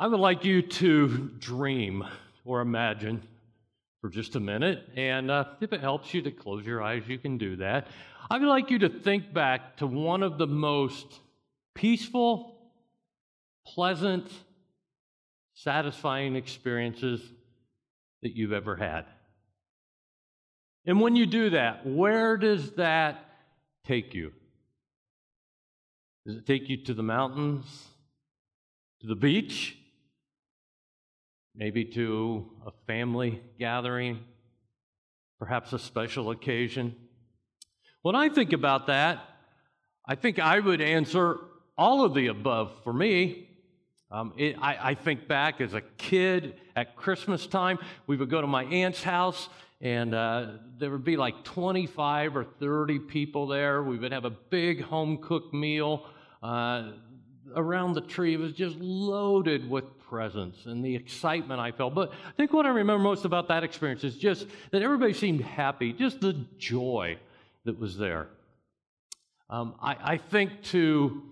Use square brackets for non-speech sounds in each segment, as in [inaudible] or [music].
I would like you to dream or imagine for just a minute. And uh, if it helps you to close your eyes, you can do that. I would like you to think back to one of the most peaceful, pleasant, satisfying experiences that you've ever had. And when you do that, where does that take you? Does it take you to the mountains, to the beach, maybe to a family gathering, perhaps a special occasion? When I think about that, I think I would answer all of the above for me. Um, it, I, I think back as a kid at Christmas time, we would go to my aunt's house and uh, there would be like 25 or 30 people there. We would have a big home cooked meal uh, around the tree. It was just loaded with presents and the excitement I felt. But I think what I remember most about that experience is just that everybody seemed happy, just the joy that was there. Um, I, I think to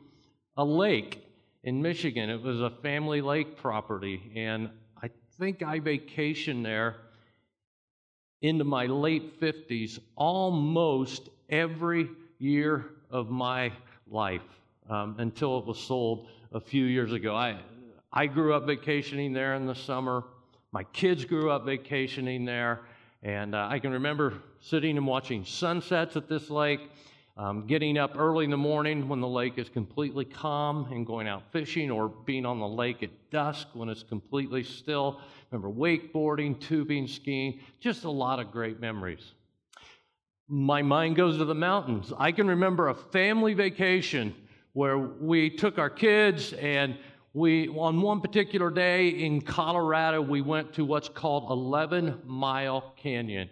a lake in Michigan. It was a family lake property, and I think I vacationed there into my late 50s almost every year of my life um, until it was sold a few years ago. I, I grew up vacationing there in the summer. My kids grew up vacationing there. And uh, I can remember sitting and watching sunsets at this lake, um, getting up early in the morning when the lake is completely calm and going out fishing, or being on the lake at dusk when it's completely still remember wakeboarding, tubing, skiing, just a lot of great memories. My mind goes to the mountains. I can remember a family vacation where we took our kids and we on one particular day in Colorado we went to what's called 11 Mile Canyon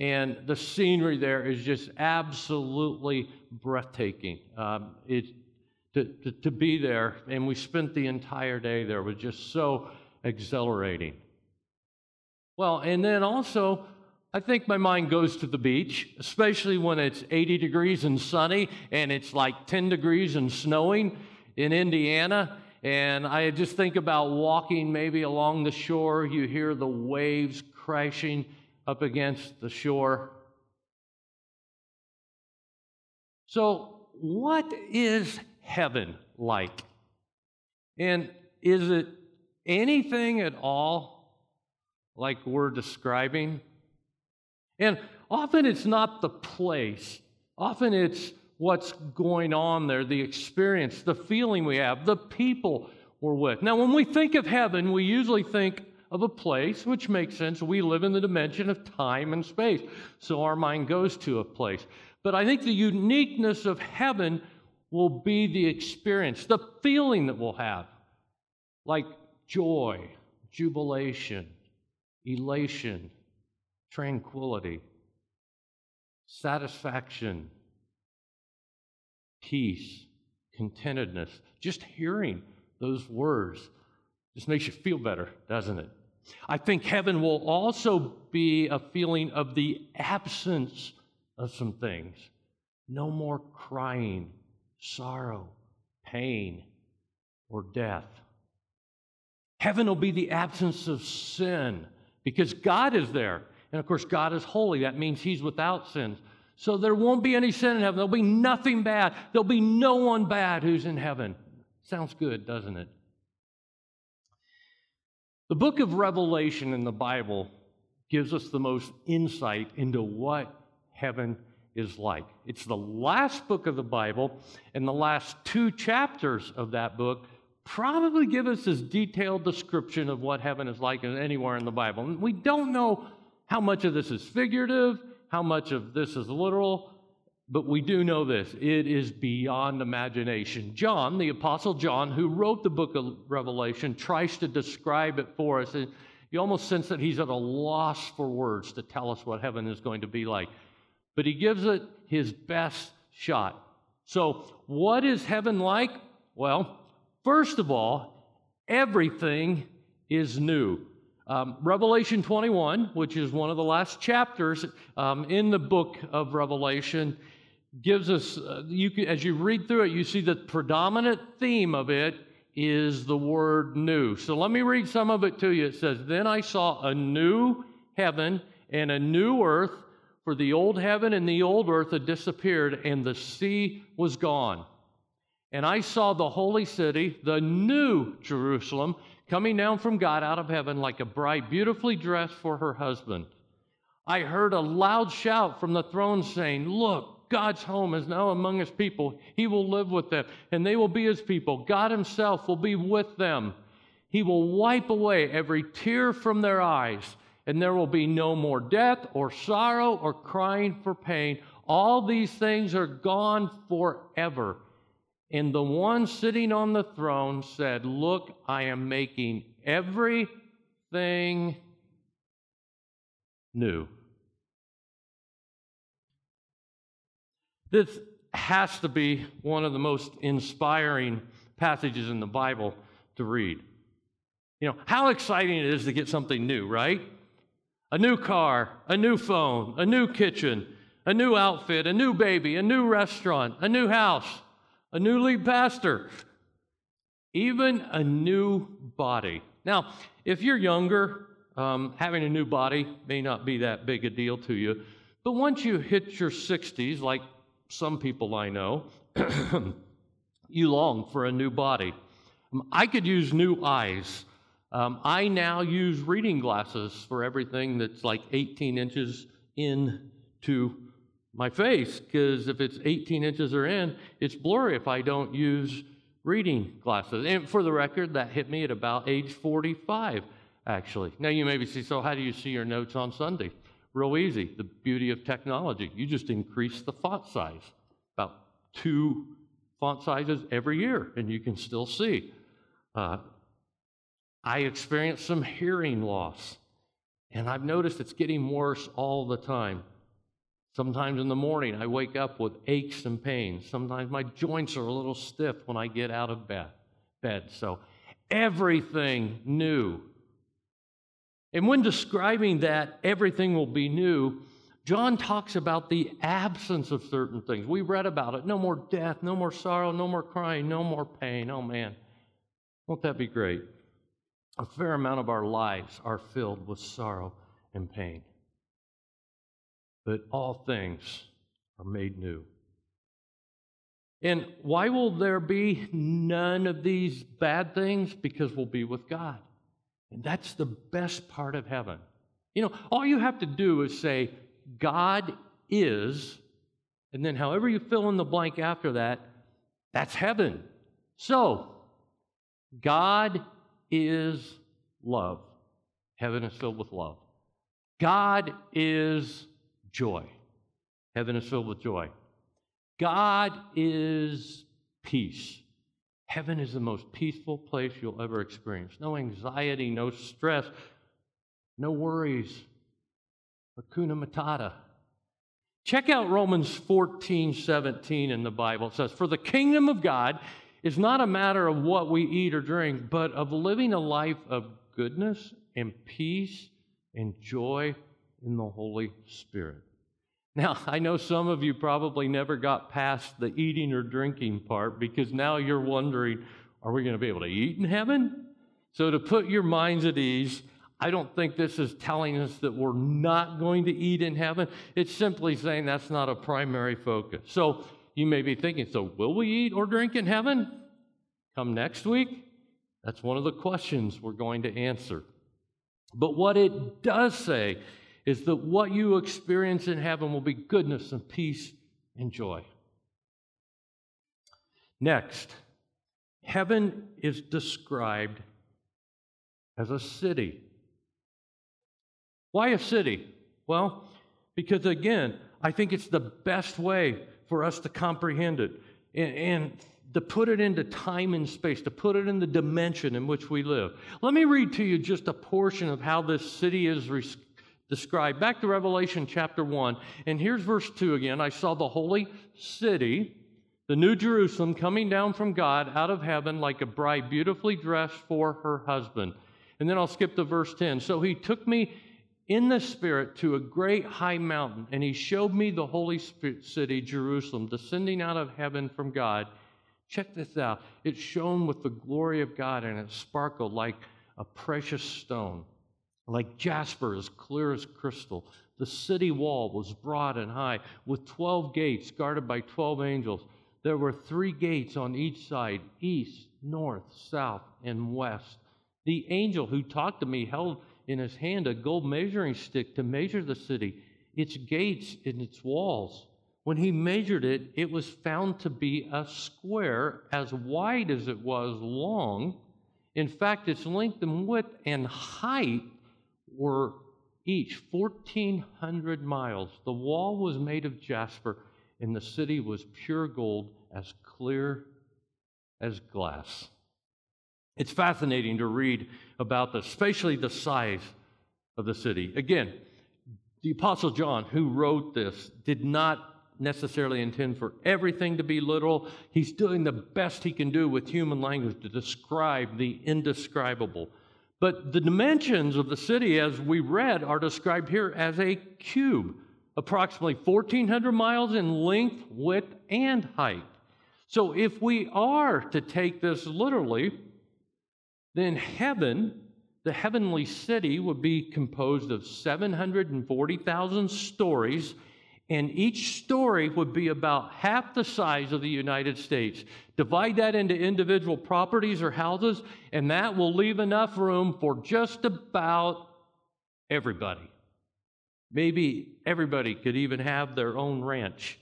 and the scenery there is just absolutely breathtaking. Um, it, to, to, to be there, and we spent the entire day there was just so exhilarating. Well, and then also, I think my mind goes to the beach, especially when it's 80 degrees and sunny and it's like 10 degrees and snowing in Indiana. And I just think about walking maybe along the shore. You hear the waves crashing up against the shore. So, what is heaven like? And is it anything at all like we're describing. And often it's not the place, often it's what's going on there, the experience, the feeling we have, the people we're with. Now, when we think of heaven, we usually think of a place, which makes sense. We live in the dimension of time and space, so our mind goes to a place. But I think the uniqueness of heaven will be the experience, the feeling that we'll have, like joy, jubilation, elation, tranquility, satisfaction, peace, contentedness. Just hearing those words just makes you feel better, doesn't it? I think heaven will also be a feeling of the absence of some things. No more crying, sorrow, pain, or death. Heaven will be the absence of sin because God is there. And of course, God is holy. That means He's without sins. So there won't be any sin in heaven. There'll be nothing bad. There'll be no one bad who's in heaven. Sounds good, doesn't it? The book of Revelation in the Bible gives us the most insight into what heaven is like. It's the last book of the Bible, and the last two chapters of that book probably give us as detailed description of what heaven is like anywhere in the Bible. And we don't know how much of this is figurative, how much of this is literal, but we do know this it is beyond imagination. John, the Apostle John, who wrote the book of Revelation, tries to describe it for us. And you almost sense that he's at a loss for words to tell us what heaven is going to be like. But he gives it his best shot. So, what is heaven like? Well, First of all, everything is new. Um, Revelation 21, which is one of the last chapters um, in the book of Revelation, gives us, uh, you can, as you read through it, you see the predominant theme of it is the word new. So let me read some of it to you. It says, Then I saw a new heaven and a new earth, for the old heaven and the old earth had disappeared, and the sea was gone. And I saw the holy city, the new Jerusalem, coming down from God out of heaven like a bride beautifully dressed for her husband. I heard a loud shout from the throne saying, Look, God's home is now among his people. He will live with them, and they will be his people. God himself will be with them. He will wipe away every tear from their eyes, and there will be no more death or sorrow or crying for pain. All these things are gone forever. And the one sitting on the throne said, Look, I am making everything new. This has to be one of the most inspiring passages in the Bible to read. You know, how exciting it is to get something new, right? A new car, a new phone, a new kitchen, a new outfit, a new baby, a new restaurant, a new house a new lead pastor, even a new body. Now, if you're younger, um, having a new body may not be that big a deal to you, but once you hit your 60s, like some people I know, [clears throat] you long for a new body. Um, I could use new eyes. Um, I now use reading glasses for everything that's like 18 inches into my face because if it's 18 inches or in, it's blurry if I don't use reading glasses. And for the record, that hit me at about age 45, actually. Now you maybe see, so how do you see your notes on Sunday? Real easy. The beauty of technology. You just increase the font size, about two font sizes every year, and you can still see. Uh, I experienced some hearing loss, and I've noticed it's getting worse all the time. Sometimes in the morning, I wake up with aches and pains. Sometimes my joints are a little stiff when I get out of bed. bed. So everything new. And when describing that everything will be new, John talks about the absence of certain things. We read about it. No more death, no more sorrow, no more crying, no more pain. Oh man, won't that be great? A fair amount of our lives are filled with sorrow and pain but all things are made new. And why will there be none of these bad things? Because we'll be with God. And that's the best part of heaven. You know, all you have to do is say, God is, and then however you fill in the blank after that, that's heaven. So, God is love. Heaven is filled with love. God is joy. Heaven is filled with joy. God is peace. Heaven is the most peaceful place you'll ever experience. No anxiety, no stress, no worries. Hakuna Matata. Check out Romans 14, 17 in the Bible. It says, For the kingdom of God is not a matter of what we eat or drink, but of living a life of goodness and peace and joy in the Holy Spirit. Now, I know some of you probably never got past the eating or drinking part because now you're wondering are we going to be able to eat in heaven? So, to put your minds at ease, I don't think this is telling us that we're not going to eat in heaven. It's simply saying that's not a primary focus. So, you may be thinking, so will we eat or drink in heaven? Come next week? That's one of the questions we're going to answer. But what it does say is that what you experience in heaven will be goodness and peace and joy. Next, heaven is described as a city. Why a city? Well, because again, I think it's the best way for us to comprehend it and, and, to put it into time and space, to put it in the dimension in which we live. Let me read to you just a portion of how this city is described. Back to Revelation chapter 1, and here's verse 2 again. I saw the holy city, the new Jerusalem, coming down from God out of heaven like a bride beautifully dressed for her husband. And then I'll skip to verse 10. So he took me in the Spirit to a great high mountain, and he showed me the holy city, Jerusalem, descending out of heaven from God Check this out. It shone with the glory of God and it sparkled like a precious stone, like jasper as clear as crystal. The city wall was broad and high, with 12 gates guarded by 12 angels. There were three gates on each side east, north, south, and west. The angel who talked to me held in his hand a gold measuring stick to measure the city, its gates, and its walls. When he measured it, it was found to be a square as wide as it was long. In fact, its length and width and height were each 1,400 miles. The wall was made of jasper, and the city was pure gold, as clear as glass. It's fascinating to read about this, especially the size of the city. Again, the Apostle John, who wrote this, did not necessarily intend for everything to be literal. He's doing the best he can do with human language to describe the indescribable. But the dimensions of the city, as we read, are described here as a cube, approximately 1,400 miles in length, width, and height. So if we are to take this literally, then heaven, the heavenly city, would be composed of 740,000 stories and each story would be about half the size of the United States. Divide that into individual properties or houses, and that will leave enough room for just about everybody. Maybe everybody could even have their own ranch.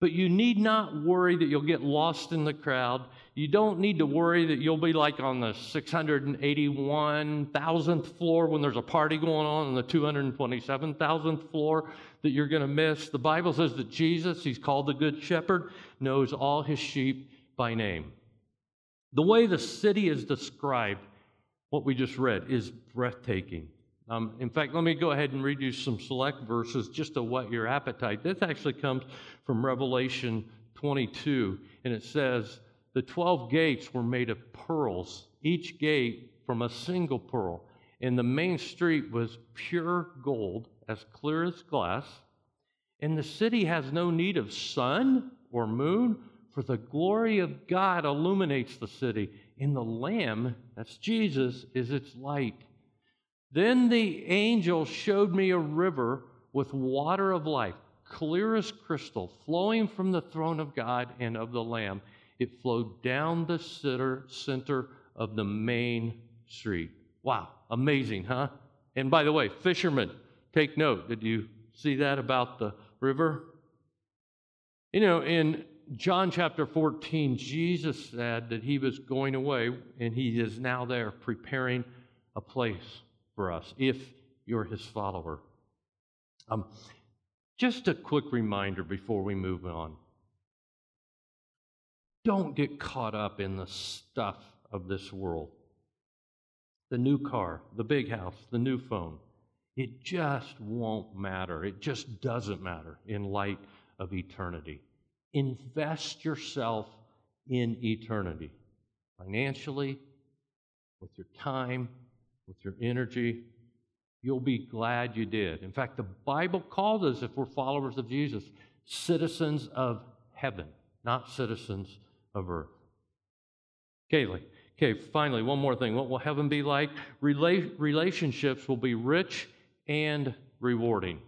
But you need not worry that you'll get lost in the crowd. You don't need to worry that you'll be like on the 681,000th floor when there's a party going on on the 227,000th floor that you're going to miss. The Bible says that Jesus, he's called the Good Shepherd, knows all his sheep by name. The way the city is described, what we just read, is breathtaking. Um, in fact, let me go ahead and read you some select verses just to whet your appetite. This actually comes from Revelation 22, and it says, the 12 gates were made of pearls, each gate from a single pearl. And the main street was pure gold, as clear as glass. And the city has no need of sun or moon, for the glory of God illuminates the city. And the Lamb, that's Jesus, is its light. Then the angel showed me a river with water of life, clear as crystal, flowing from the throne of God and of the Lamb it flowed down the center, of the main street. Wow, amazing, huh? And by the way, fishermen, take note. Did you see that about the river? You know, in John chapter 14, Jesus said that he was going away and he is now there preparing a place for us if you're his follower. Um, just a quick reminder before we move on. Don't get caught up in the stuff of this world. The new car, the big house, the new phone. It just won't matter. It just doesn't matter in light of eternity. Invest yourself in eternity financially, with your time, with your energy. You'll be glad you did. In fact, the Bible calls us, if we're followers of Jesus, citizens of heaven, not citizens of earth. Okay, okay, finally, one more thing. What will heaven be like? Rela- relationships will be rich and rewarding.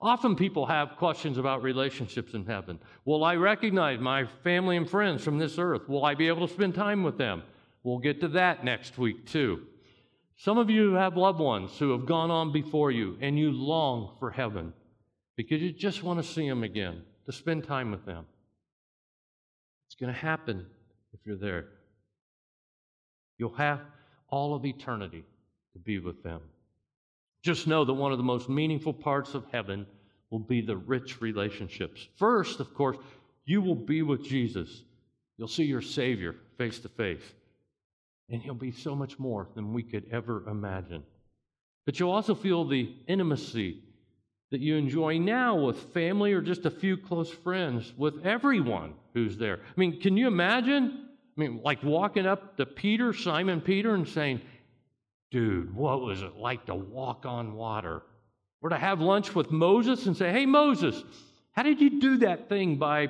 Often people have questions about relationships in heaven. Will I recognize my family and friends from this earth? Will I be able to spend time with them? We'll get to that next week, too. Some of you have loved ones who have gone on before you, and you long for heaven because you just want to see them again, to spend time with them. It's going to happen if you're there. You'll have all of eternity to be with them. Just know that one of the most meaningful parts of heaven will be the rich relationships. First, of course, you will be with Jesus. You'll see your Savior face to face. And he'll be so much more than we could ever imagine. But you'll also feel the intimacy that you enjoy now with family or just a few close friends, with everyone who's there. I mean, can you imagine? I mean, like walking up to Peter, Simon Peter, and saying, Dude, what was it like to walk on water? Or to have lunch with Moses and say, Hey, Moses, how did you do that thing by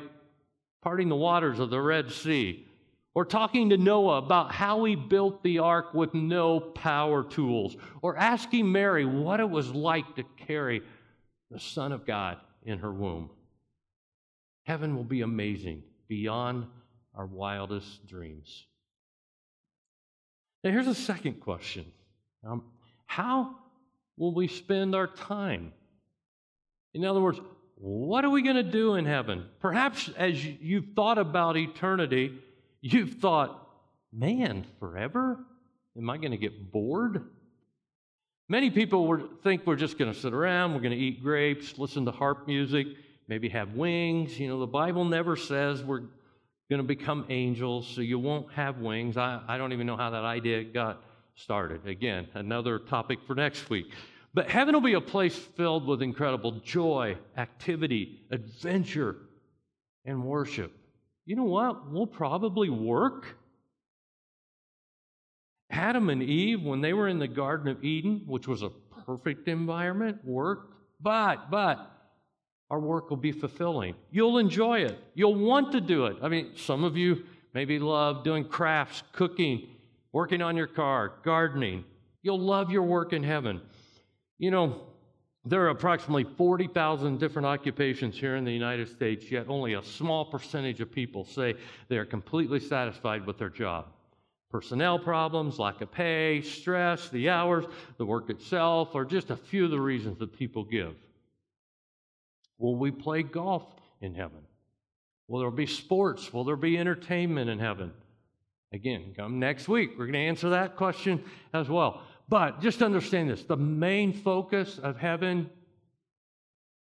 parting the waters of the Red Sea, or talking to Noah about how he built the ark with no power tools, or asking Mary what it was like to carry the Son of God in her womb. Heaven will be amazing beyond our wildest dreams. Now, here's a second question um, How will we spend our time? In other words, what are we going to do in heaven? Perhaps as you've thought about eternity, you've thought, man, forever? Am I going to get bored? Many people think we're just going to sit around, we're going to eat grapes, listen to harp music, maybe have wings. You know, the Bible never says we're going to become angels, so you won't have wings. I, I don't even know how that idea got started. Again, another topic for next week. But heaven will be a place filled with incredible joy, activity, adventure, and worship. You know what? We'll probably work. Adam and Eve, when they were in the Garden of Eden, which was a perfect environment, worked. But, but, our work will be fulfilling. You'll enjoy it. You'll want to do it. I mean, some of you maybe love doing crafts, cooking, working on your car, gardening. You'll love your work in heaven. You know, there are approximately 40,000 different occupations here in the United States, yet only a small percentage of people say they are completely satisfied with their job. Personnel problems, lack of pay, stress, the hours, the work itself are just a few of the reasons that people give. Will we play golf in heaven? Will there be sports? Will there be entertainment in heaven? Again, come next week. We're going to answer that question as well. But just understand this the main focus of heaven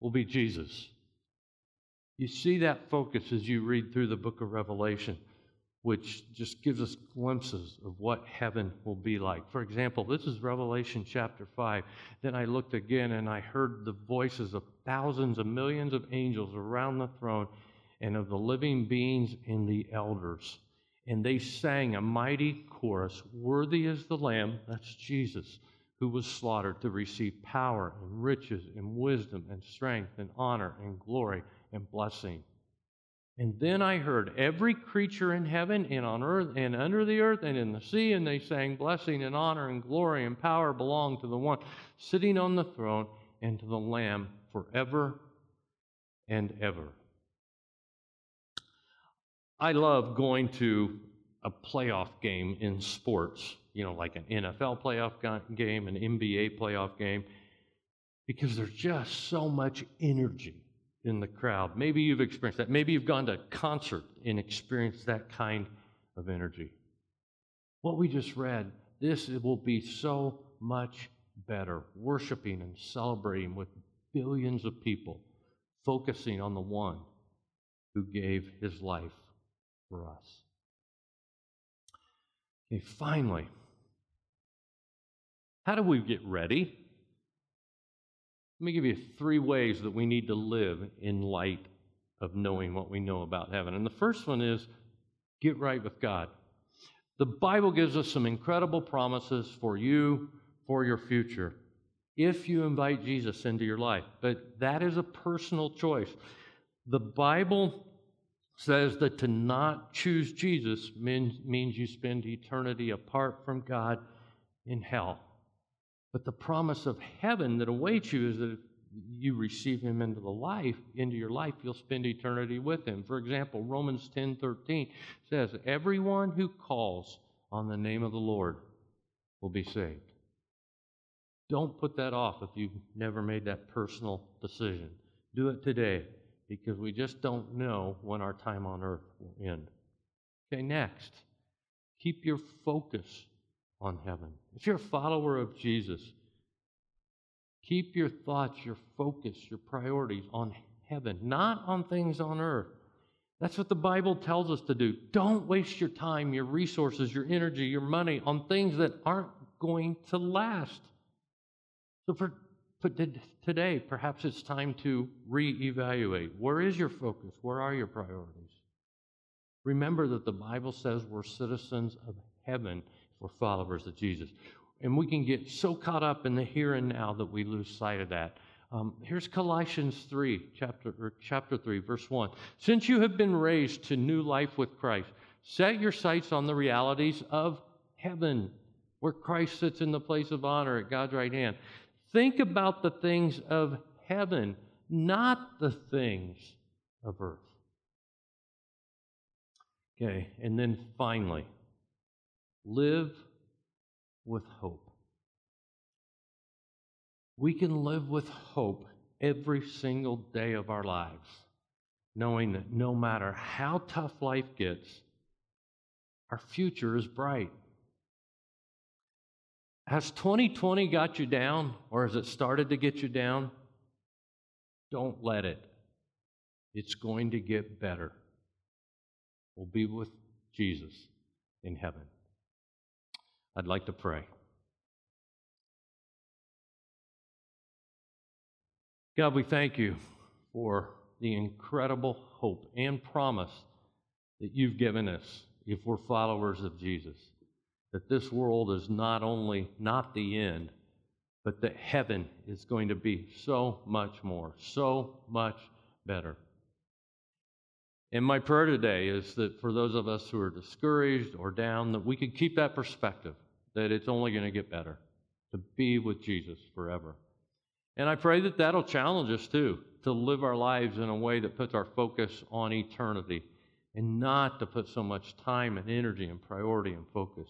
will be Jesus. You see that focus as you read through the book of Revelation, which just gives us glimpses of what heaven will be like. For example, this is Revelation chapter 5. Then I looked again and I heard the voices of thousands of millions of angels around the throne and of the living beings and the elders and they sang a mighty chorus Worthy is the Lamb, that's Jesus, who was slaughtered to receive power and riches and wisdom and strength and honor and glory and blessing. And then I heard every creature in heaven and on earth and under the earth and in the sea, and they sang, Blessing and honor and glory and power belong to the one sitting on the throne and to the Lamb forever and ever. I love going to a playoff game in sports, you know, like an NFL playoff game, an NBA playoff game, because there's just so much energy in the crowd. Maybe you've experienced that. Maybe you've gone to a concert and experienced that kind of energy. What we just read, this will be so much better, worshiping and celebrating with billions of people, focusing on the one who gave his life for us. Okay, finally, how do we get ready? Let me give you three ways that we need to live in light of knowing what we know about heaven. And the first one is get right with God. The Bible gives us some incredible promises for you, for your future, if you invite Jesus into your life. But that is a personal choice. The Bible says that to not choose Jesus means, means you spend eternity apart from God in hell. But the promise of heaven that awaits you is that if you receive him into the life, into your life, you'll spend eternity with him. For example, Romans 10 13 says, Everyone who calls on the name of the Lord will be saved. Don't put that off if you've never made that personal decision. Do it today because we just don't know when our time on earth will end. Okay, next, keep your focus on heaven. If you're a follower of Jesus, keep your thoughts, your focus, your priorities on heaven, not on things on earth. That's what the Bible tells us to do. Don't waste your time, your resources, your energy, your money on things that aren't going to last. So, for but today, perhaps it's time to reevaluate. Where is your focus? Where are your priorities? Remember that the Bible says we're citizens of heaven we're followers of Jesus. And we can get so caught up in the here and now that we lose sight of that. Um, here's Colossians 3, chapter, or chapter 3, verse 1. Since you have been raised to new life with Christ, set your sights on the realities of heaven, where Christ sits in the place of honor at God's right hand. Think about the things of heaven, not the things of earth. Okay, and then finally, live with hope. We can live with hope every single day of our lives, knowing that no matter how tough life gets, our future is bright. Has 2020 got you down, or has it started to get you down? Don't let it. It's going to get better. We'll be with Jesus in heaven. I'd like to pray. God, we thank you for the incredible hope and promise that you've given us if we're followers of Jesus. That this world is not only not the end, but that heaven is going to be so much more, so much better. And my prayer today is that for those of us who are discouraged or down, that we could keep that perspective that it's only going to get better to be with Jesus forever. And I pray that that'll challenge us too to live our lives in a way that puts our focus on eternity and not to put so much time and energy and priority and focus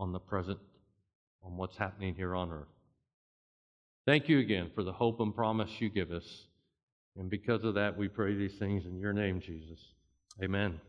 on the present, on what's happening here on earth. Thank you again for the hope and promise you give us. And because of that, we pray these things in your name, Jesus. Amen.